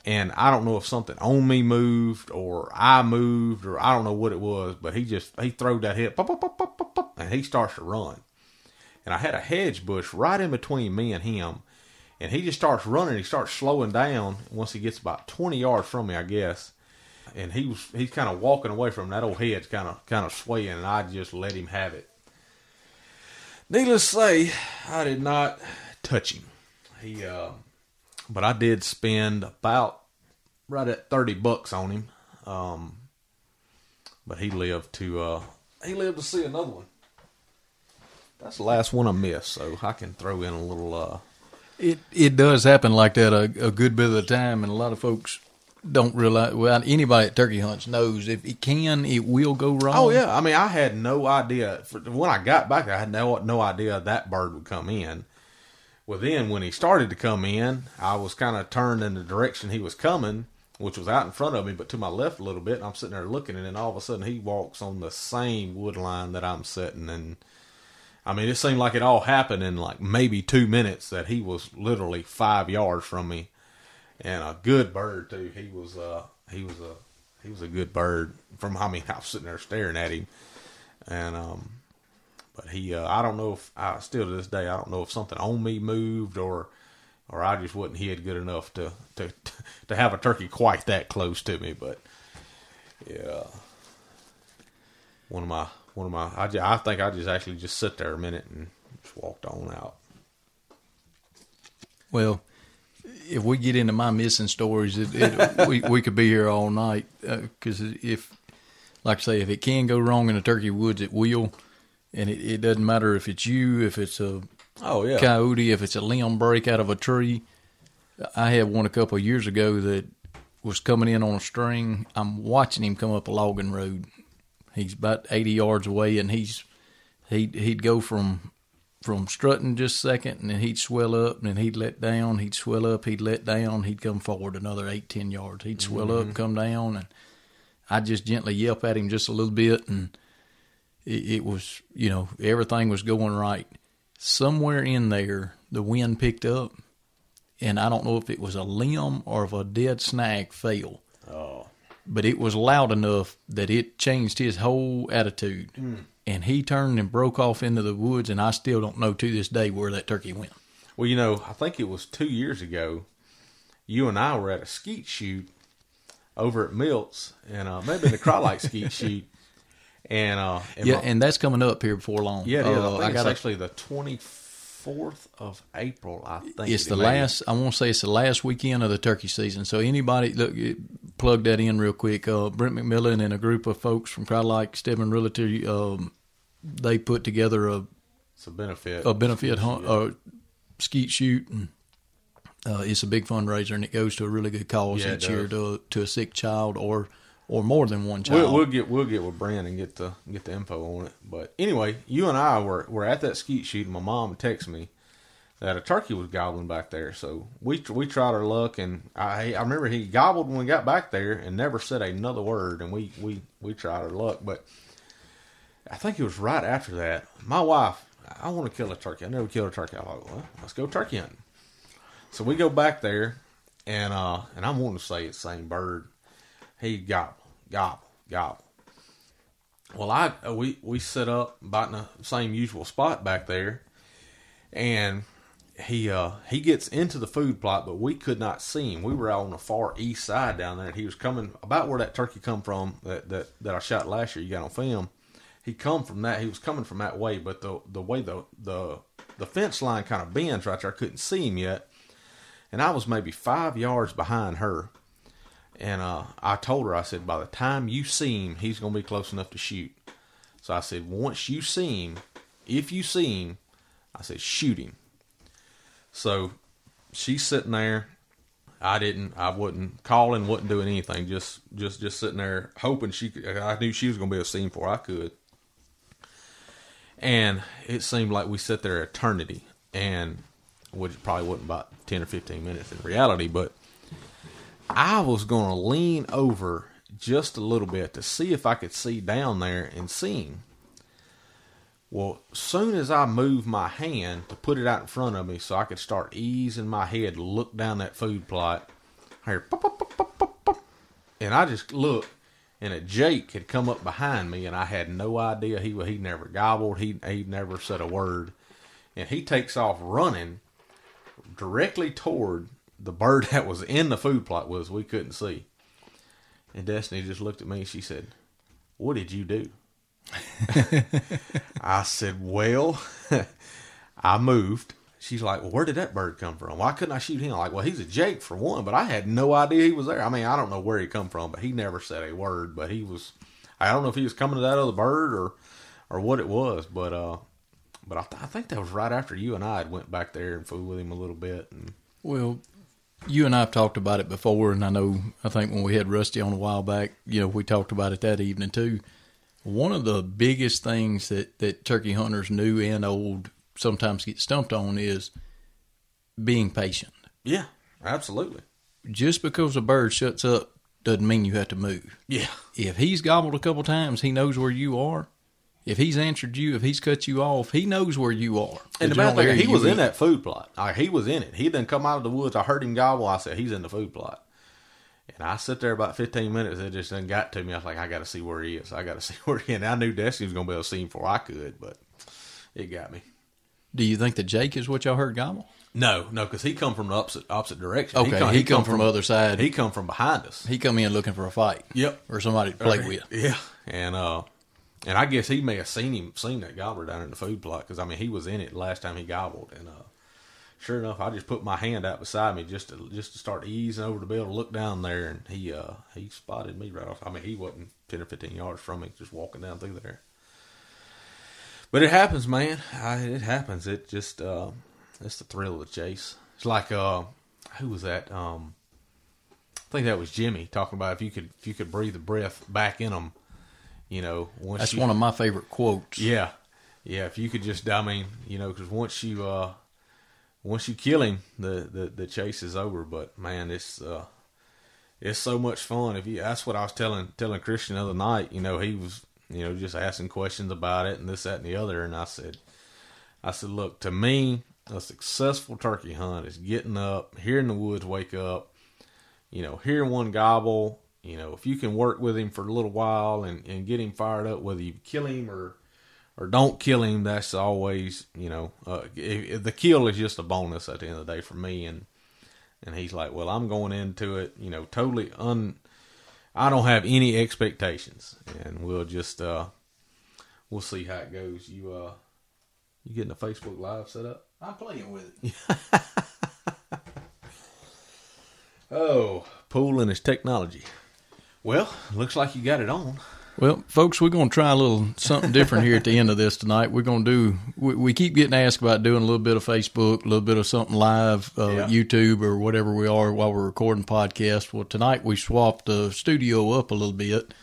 and I don't know if something on me moved or I moved or I don't know what it was, but he just he throwed that hit, pop, pop, pop, pop, pop, and he starts to run. And I had a hedge bush right in between me and him, and he just starts running. He starts slowing down once he gets about twenty yards from me, I guess. And he was he's kind of walking away from that old hedge, kind of kind of swaying, and I just let him have it. Needless to say, I did not touch him. He. Uh, but I did spend about right at thirty bucks on him. Um, but he lived to uh, he lived to see another one. That's the last one I missed, so I can throw in a little. Uh, it it does happen like that a, a good bit of the time, and a lot of folks don't realize. Well, anybody at turkey hunts knows if it can, it will go wrong. Oh yeah, I mean, I had no idea for, when I got back. I had no no idea that bird would come in. Well, then when he started to come in, I was kind of turned in the direction he was coming, which was out in front of me, but to my left a little bit. And I'm sitting there looking, and then all of a sudden he walks on the same wood line that I'm sitting. And I mean, it seemed like it all happened in like maybe two minutes that he was literally five yards from me, and a good bird too. He was uh he was a he was a good bird. From I mean, I was sitting there staring at him, and um but he, uh, I don't know if I still to this day, I don't know if something on me moved or, or I just wasn't hid good enough to to to have a turkey quite that close to me. But yeah, one of my one of my, I, just, I think I just actually just sit there a minute and just walked on out. Well, if we get into my missing stories, it, it, we we could be here all night because uh, if, like I say, if it can go wrong in the turkey woods, it will and it, it doesn't matter if it's you, if it's a oh yeah coyote, if it's a limb break out of a tree. I had one a couple of years ago that was coming in on a string. I'm watching him come up a logging road. He's about 80 yards away, and he's he he'd go from from strutting just a second, and then he'd swell up, and then he'd let down. He'd swell up, he'd let down. He'd come forward another eight ten yards. He'd swell mm-hmm. up, come down, and I'd just gently yelp at him just a little bit, and it, it was, you know, everything was going right. Somewhere in there, the wind picked up, and I don't know if it was a limb or if a dead snag fell. Oh. But it was loud enough that it changed his whole attitude. Mm. And he turned and broke off into the woods, and I still don't know to this day where that turkey went. Well, you know, I think it was two years ago. You and I were at a skeet shoot over at Milts, and uh, maybe the Crye skeet shoot, and uh, and yeah, my, and that's coming up here before long. Yeah, uh, I, I got actually the twenty fourth of April. I think it's the last. I want to say it's the last weekend of the turkey season. So anybody look, plug that in real quick. Uh, Brent McMillan and a group of folks from Crye-Leike Stedman Realty, um, they put together a It's a benefit. a benefit hunt, uh, skeet shoot, and uh, it's a big fundraiser, and it goes to a really good cause Yeah, each year to to a sick child or or more than one child. We'll, we'll get we'll get with Brent and get the get the info on it. But anyway, you and I were were at that skeet shoot, and my mom texted me that a turkey was gobbling back there. So we we tried our luck, and I I remember he gobbled when we got back there and never said another word. And we we we tried our luck, but I think it was right after that. My wife, I want to kill a turkey. I never killed a turkey. I thought, well, let's go turkey hunting. So we go back there, and uh, and I'm wanting to say it's the same bird. He gobble, gobble, gobble. Well, I we we set up about in the same usual spot back there, and he uh he gets into the food plot, but we could not see him. We were out on the far east side down there, and he was coming about where that turkey come from that that that I shot last year. You got on film. He come from that. He was coming from that way, but the the way the the the fence line kind of bends right there, I couldn't see him yet, and I was maybe five yards behind her. And uh, I told her, I said, by the time you see him, he's going to be close enough to shoot. So I said, once you see him, if you see him, I said, shoot him. So she's sitting there. I didn't. I wasn't calling. wasn't doing anything. Just, just, just sitting there, hoping she. Could, I knew she was going to be a scene before I could. And it seemed like we sat there eternity, and which probably wasn't about ten or fifteen minutes in reality, but I was going to lean over just a little bit to see if I could see down there and see him. Well, soon as I moved my hand to put it out in front of me so I could start easing my head to look down that food plot, I heard pop, pop, pop, pop, pop, pop. and I just looked, and a Jake had come up behind me, and I had no idea he he never gobbled, he he never said a word, and he takes off running directly toward the bird that was in the food plot was we couldn't see. And Destiny just looked at me and she said, What did you do? I said, Well, I moved. She's like, Well, where did that bird come from? Why couldn't I shoot him? I'm like, well, he's a Jake for one, but I had no idea he was there. I mean, I don't know where he come from, but he never said a word. But he was, I don't know if he was coming to that other bird or, or what it was. But, uh, but I, th- I think that was right after you and I had went back there and fooled with him a little bit. And Well, you and I have talked about it before, and I know I think when we had Rusty on a while back, you know, we talked about it that evening too. One of the biggest things that that turkey hunters, new and old, sometimes get stumped on is being patient. yeah, absolutely. Just because a bird shuts up doesn't mean you have to move. Yeah. If he's gobbled a couple times, he knows where you are. If he's answered you, if he's cut you off, he knows where you are. And the bad thing, he was in that food plot. Like, he was in it. He didn't come out of the woods. I heard him gobble. I said, he's in the food plot. And I sit there about 15 minutes. It just didn't got to me. I was like, I got to see where he is. I got to see where he is. And I knew Destiny was going to be able to see him before I could, but it got me. Do you think that Jake is what y'all heard gobble? No, no, because he come from the opposite opposite direction. Okay, he come from other side. He come from behind us. He come in looking for a fight. Yep. Or somebody to play with. Yeah, and uh, and I guess he may have seen him seen that gobbler down in the food plot because I mean he was in it last time he gobbled, and uh, sure enough, I just put my hand out beside me just to just to start easing over the bill to look down there, and he uh he spotted me right off. I mean he wasn't ten or fifteen yards from me, just walking down through there. But it happens, man. I, it happens. It just uh, it's the thrill of the chase. It's like uh, who was that? Um, I think that was Jimmy talking about if you could if you could breathe the breath back in them, you know. Once That's you, one of my favorite quotes. yeah, yeah. If you could just, I mean, you know, because once you uh, once you kill him, the, the the chase is over. But man, it's uh, it's so much fun. If you, that's what I was telling telling Christian the other night. You know, he was you know just asking questions about it and this, that, and the other. And I said, I said, look, to me, a successful turkey hunt is getting up, hearing the woods wake up, you know, hearing one gobble. You know, if you can work with him for a little while and, and get him fired up, whether you kill him or or don't kill him, that's always you know uh, if, if the kill is just a bonus at the end of the day for me. And and he's like, well, I'm going into it, you know, totally un. I don't have any expectations, and we'll just uh we'll see how it goes. You uh you getting a Facebook Live set up? I'm playing with it. Oh, Poole and his technology. Well, looks like you got it on. Well, folks, we're going to try a little something different here at the end of this tonight. We're going to do. We, we keep getting asked about doing a little bit of Facebook, a little bit of something live, uh, Yeah. YouTube, or whatever we are while we're recording podcast. Well, tonight we swapped the studio up a little bit,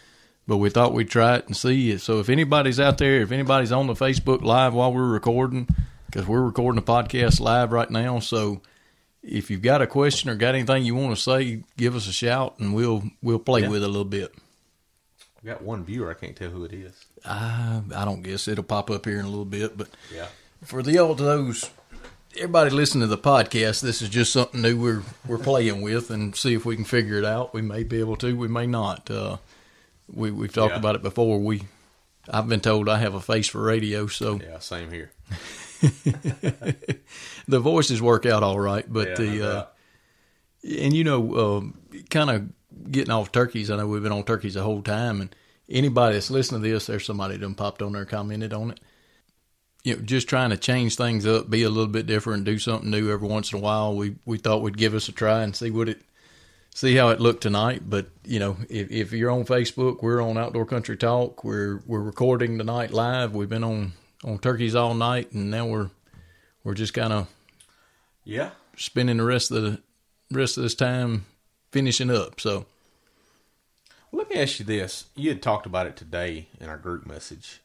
but we thought we'd try it and see. So if anybody's out there, if anybody's on the Facebook live while we're recording, because we're recording the podcast live right now, so if you've got a question or got anything you want to say, give us a shout and we'll we'll play Yeah. with it a little bit. We got one viewer. I can't tell who it is. I I don't guess it'll pop up here in a little bit, but Yeah. for the old those everybody listening to the podcast, this is just something new we're we're playing with and see if we can figure it out. We may be able to, we may not. Uh, we we've talked Yeah. about it before. We I've been told I have a face for radio, so Yeah. Same here. the voices work out all right. But Yeah, the uh, and you know, um, kind of getting off turkeys. I know we've been on turkeys the whole time, and anybody that's listening to this, there's somebody that done popped on there, and commented on it. You know, just trying to change things up, be a little bit different, do something new every once in a while. We we thought we'd give us a try and see what it, see how it looked tonight. But you know, if if you're on Facebook, we're on Outdoor Country Talk. We're we're recording tonight live. We've been on on turkeys all night, and now we're we're just kind of Yeah. spending the rest of the rest of this time finishing up. So let me ask you this. You had talked about it today in our group message.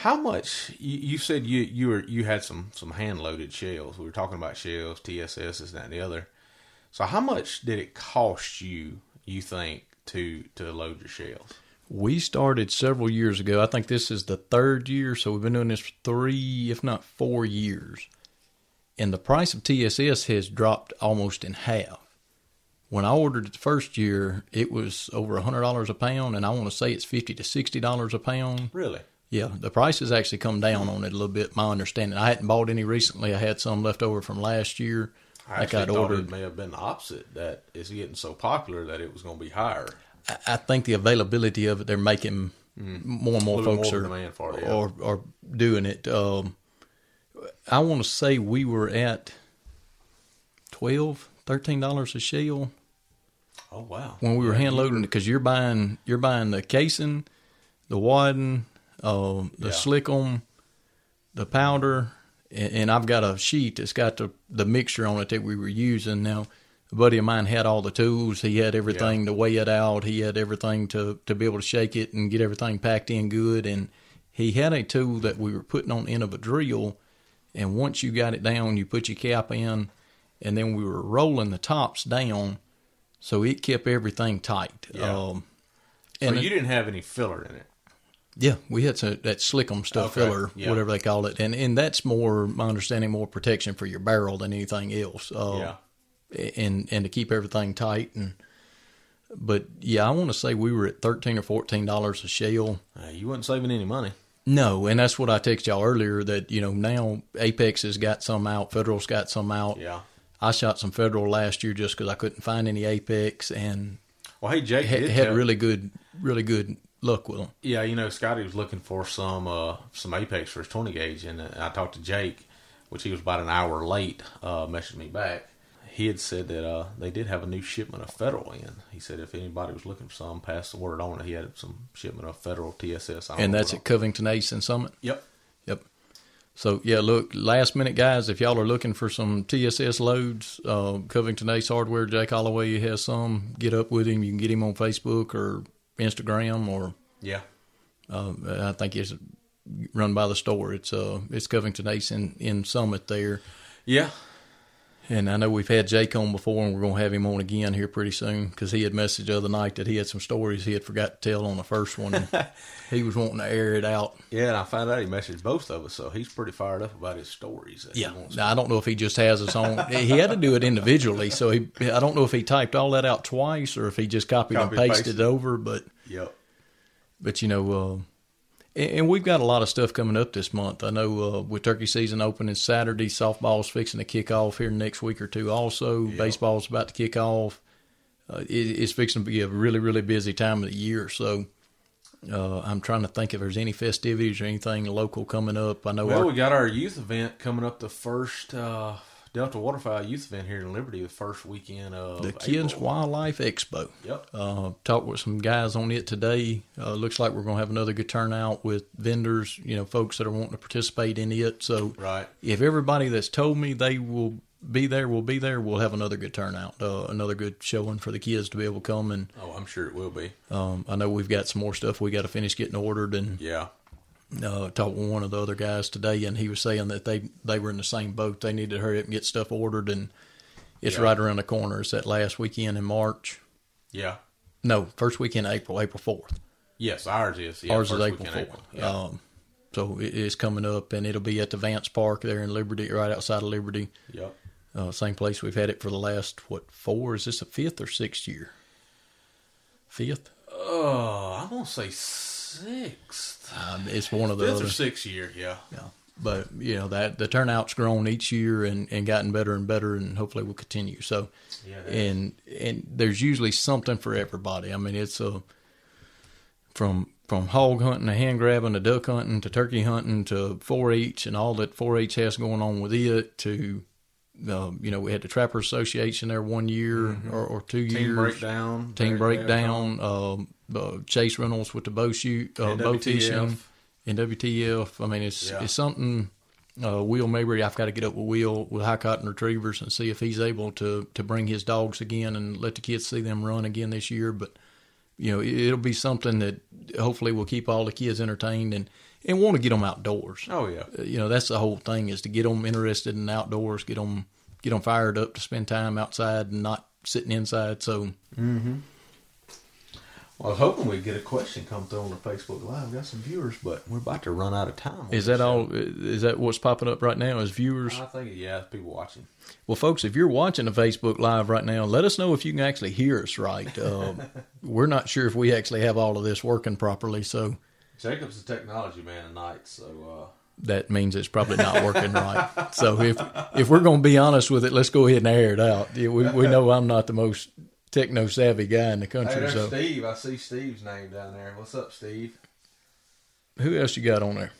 How much you, you said you you were you had some some hand loaded shells. We were talking about shells, TSS, this, that, and the other. So how much did it cost you? You think to to load your shells? We started several years ago. I think this is the third year, so we've been doing this for three, if not four years. And the price of TSS has dropped almost in half. When I ordered it the first year, it was over hundred dollars a pound, and I want to say it's fifty to sixty dollars a pound. Really? Yeah, the price has actually come down on it a little bit. My understanding, I hadn't bought any recently. I had some left over from last year. I actually I'd thought ordered. it may have been the opposite. That it's getting so popular that it was going to be higher. I- think the availability of it, they're making more and more Mm. Folks more are, it, yeah. are are doing it. Um, I want to say we were at 12 dollars a shell Oh wow! when we were hand loading it because you're buying you're buying the casing, the wadding, uh, the Yeah. slickum, the powder, and, and I've got a sheet that's got the the mixture on it that we were using. Now, buddy of mine had all the tools. He had everything to weigh it out. He had everything to to be able to shake it and get everything packed in good. And he had a tool that we were putting on the end of a drill. And once you got it down, you put your cap in, and then we were rolling the tops down, so it kept everything tight. Yeah. Um, So and you didn't have any filler in it. yeah, we had some, that slickum stuff Okay, filler, yeah. whatever they call it, and and that's more my understanding, more protection for your barrel than anything else. Uh, and and to keep everything tight and. But yeah, I want to say we were at thirteen or fourteen dollars a shell. Uh, you weren't saving any money. No, and that's what I texted y'all earlier. That you know now Apex has got some out, Federal's got some out. Yeah. I shot some Federal last year just because I couldn't find any Apex and Well, hey Jake had, did had tell- really good, really good luck with them. Yeah, you know, Scotty was looking for some uh, some Apex for his 20 gauge, and uh, I talked to Jake, which he was about an hour late, uh, messaged me back. He had said that uh, they did have a new shipment of Federal in. He said if anybody was looking for some, pass the word on. He had some shipment of Federal TSS. And that's at Covington Ace and Summit. Yep. Yep. So yeah, look, last minute guys, if y'all are looking for some TSS loads, uh, Covington Ace Hardware, Jake Holloway has some. Get up with him. You can get him on Facebook or Instagram, or Yeah. uh, I think it's run by the store. It's uh, it's Covington Ace in in Summit there. Yeah. And I know we've had Jake on before, and we're going to have him on again here pretty soon because he had messaged the other night that he had some stories he had forgot to tell on the first one. And he was wanting to air it out. Yeah, and I found out he messaged both of us, so he's pretty fired up about his stories. That Yeah, He wants now, I don't know if he just has his own. he had to do it individually, so he. I don't know if he typed all that out twice or if he just copied, Copied and and pasted pasted. it over. But Yep. but you know, uh, and, we've got a lot of stuff coming up this month. I know uh, with turkey season opening Saturday, softball's fixing to kick off here next week or two. Also, baseball's about to kick off. Uh, it, it's fixing to be a really really busy time of the year. So. Uh, I'm trying to think if there's any festivities or anything local coming up. I know Well, our we got our youth event coming up the first uh, Delta Waterfowl Youth event here in Liberty the first weekend of the Kids April. Wildlife Expo. Yep. Uh, talked with some guys on it today. Uh, looks like we're going to have another good turnout with vendors, you know, folks that are wanting to participate in it. So, Right. if everybody that's told me they will be there will be there, we'll have another good turnout, uh, another good showing for the kids to be able to come. And Oh, I'm sure it will be. um, I know we've got some more stuff we got to finish getting ordered. And Yeah. Uh, talked with one of the other guys today, and he was saying that they they were in the same boat. They needed to hurry up and get stuff ordered, and it's Yeah. right around the corner. It's that last weekend in March. Yeah. No, first weekend April, April fourth. Yes, ours is. Yeah, Ours is April fourth. Yeah. Um, so it is coming up, and it'll be at the Vance Park there in Liberty, right outside of Liberty. yep. Uh, same place we've had it for the last what four? Is this a fifth or sixth year? Fifth. Oh, I'm gonna say sixth. Um, it's one of the Fifth other. or sixth year. Yeah. Yeah. But you know that the turnout's grown each year and, and gotten better and better, and hopefully will continue. So, Yeah, and and there's usually something for everybody. I mean, it's a from from hog hunting to hand grabbing to duck hunting to turkey hunting to 4-H and all that 4-H has going on with it. To um, you know, we had the Trapper Association there one year or, or two Mm-hmm. Team years. breakdown. Team breakdown. Um, uh, Chase Reynolds with the bow shoot, uh, bow NWTF. fishing. NWTF. I mean, it's Yeah. it's something. Uh, Will Mabry, I've got to get up with Will with High Cotton Retrievers and see if he's able to to bring his dogs again and let the kids see them run again this year. But you know, it, it'll be something that hopefully will keep all the kids entertained and and want to get them outdoors. Oh yeah. Uh, You know, that's the whole thing is to get them interested in outdoors, get them get them fired up to spend time outside and not sitting inside. So Well, I was hoping we'd get a question come through on the Facebook Live. We got some viewers, but we're about to run out of time. is that show. all? Is that what's popping up right now Is viewers? I think yeah, people watching. Well, folks, if you're watching the Facebook Live right now, let us know if you can actually hear us right. Uh, we're not sure if we actually have all of this working properly, so Jacob's a technology man tonight, so uh, that means it's probably not working right. So if if we're going to be honest with it, let's go ahead and air it out. We we know I'm not the most techno savvy guy in the Hey, country. there's So Steve. I see Steve's name down there. What's up, Steve? who else you got on there?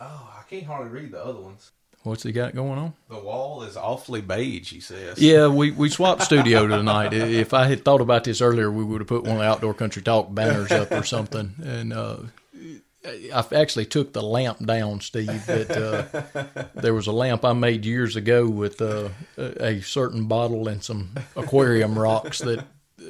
Oh, I can't hardly read the other ones. What's he got going on? The wall is awfully beige. He says. Yeah, we, we swapped studio tonight. If I had thought about this earlier, we would have put one of the Outdoor Country Talk banners up or something. And uh, I actually took the lamp down, Steve. That uh, there was a lamp I made years ago with uh, a a certain bottle and some aquarium rocks that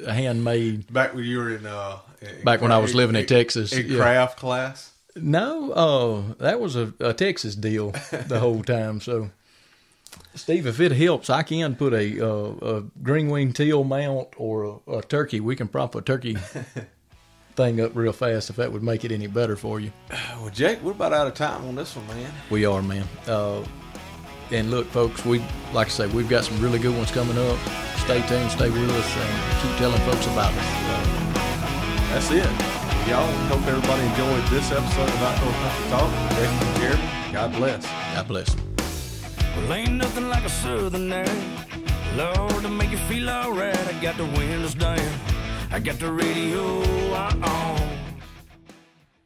handmade. Back when you were in uh, in Back when I was living in in- Texas, in yeah. craft class. No, uh, that was a, a Texas deal the whole time. So, Steve, if it helps, I can put a, uh, a green wing teal mount or a, a turkey. We can prop a turkey thing up real fast if that would make it any better for you. Well, Jake, we're about out of time on this one, man. We are, man. Uh, and look, folks, we like I say, we've got some really good ones coming up. Stay tuned, stay with us, and keep telling folks about us. Uh, That's it. Y'all, we hope everybody enjoyed this episode of Outdoor Country Talk. Jake and Jeremy, God bless. God bless. Well, ain't nothing like a southern air. Lord, to make you feel alright. I got the windows down. I got the radio on.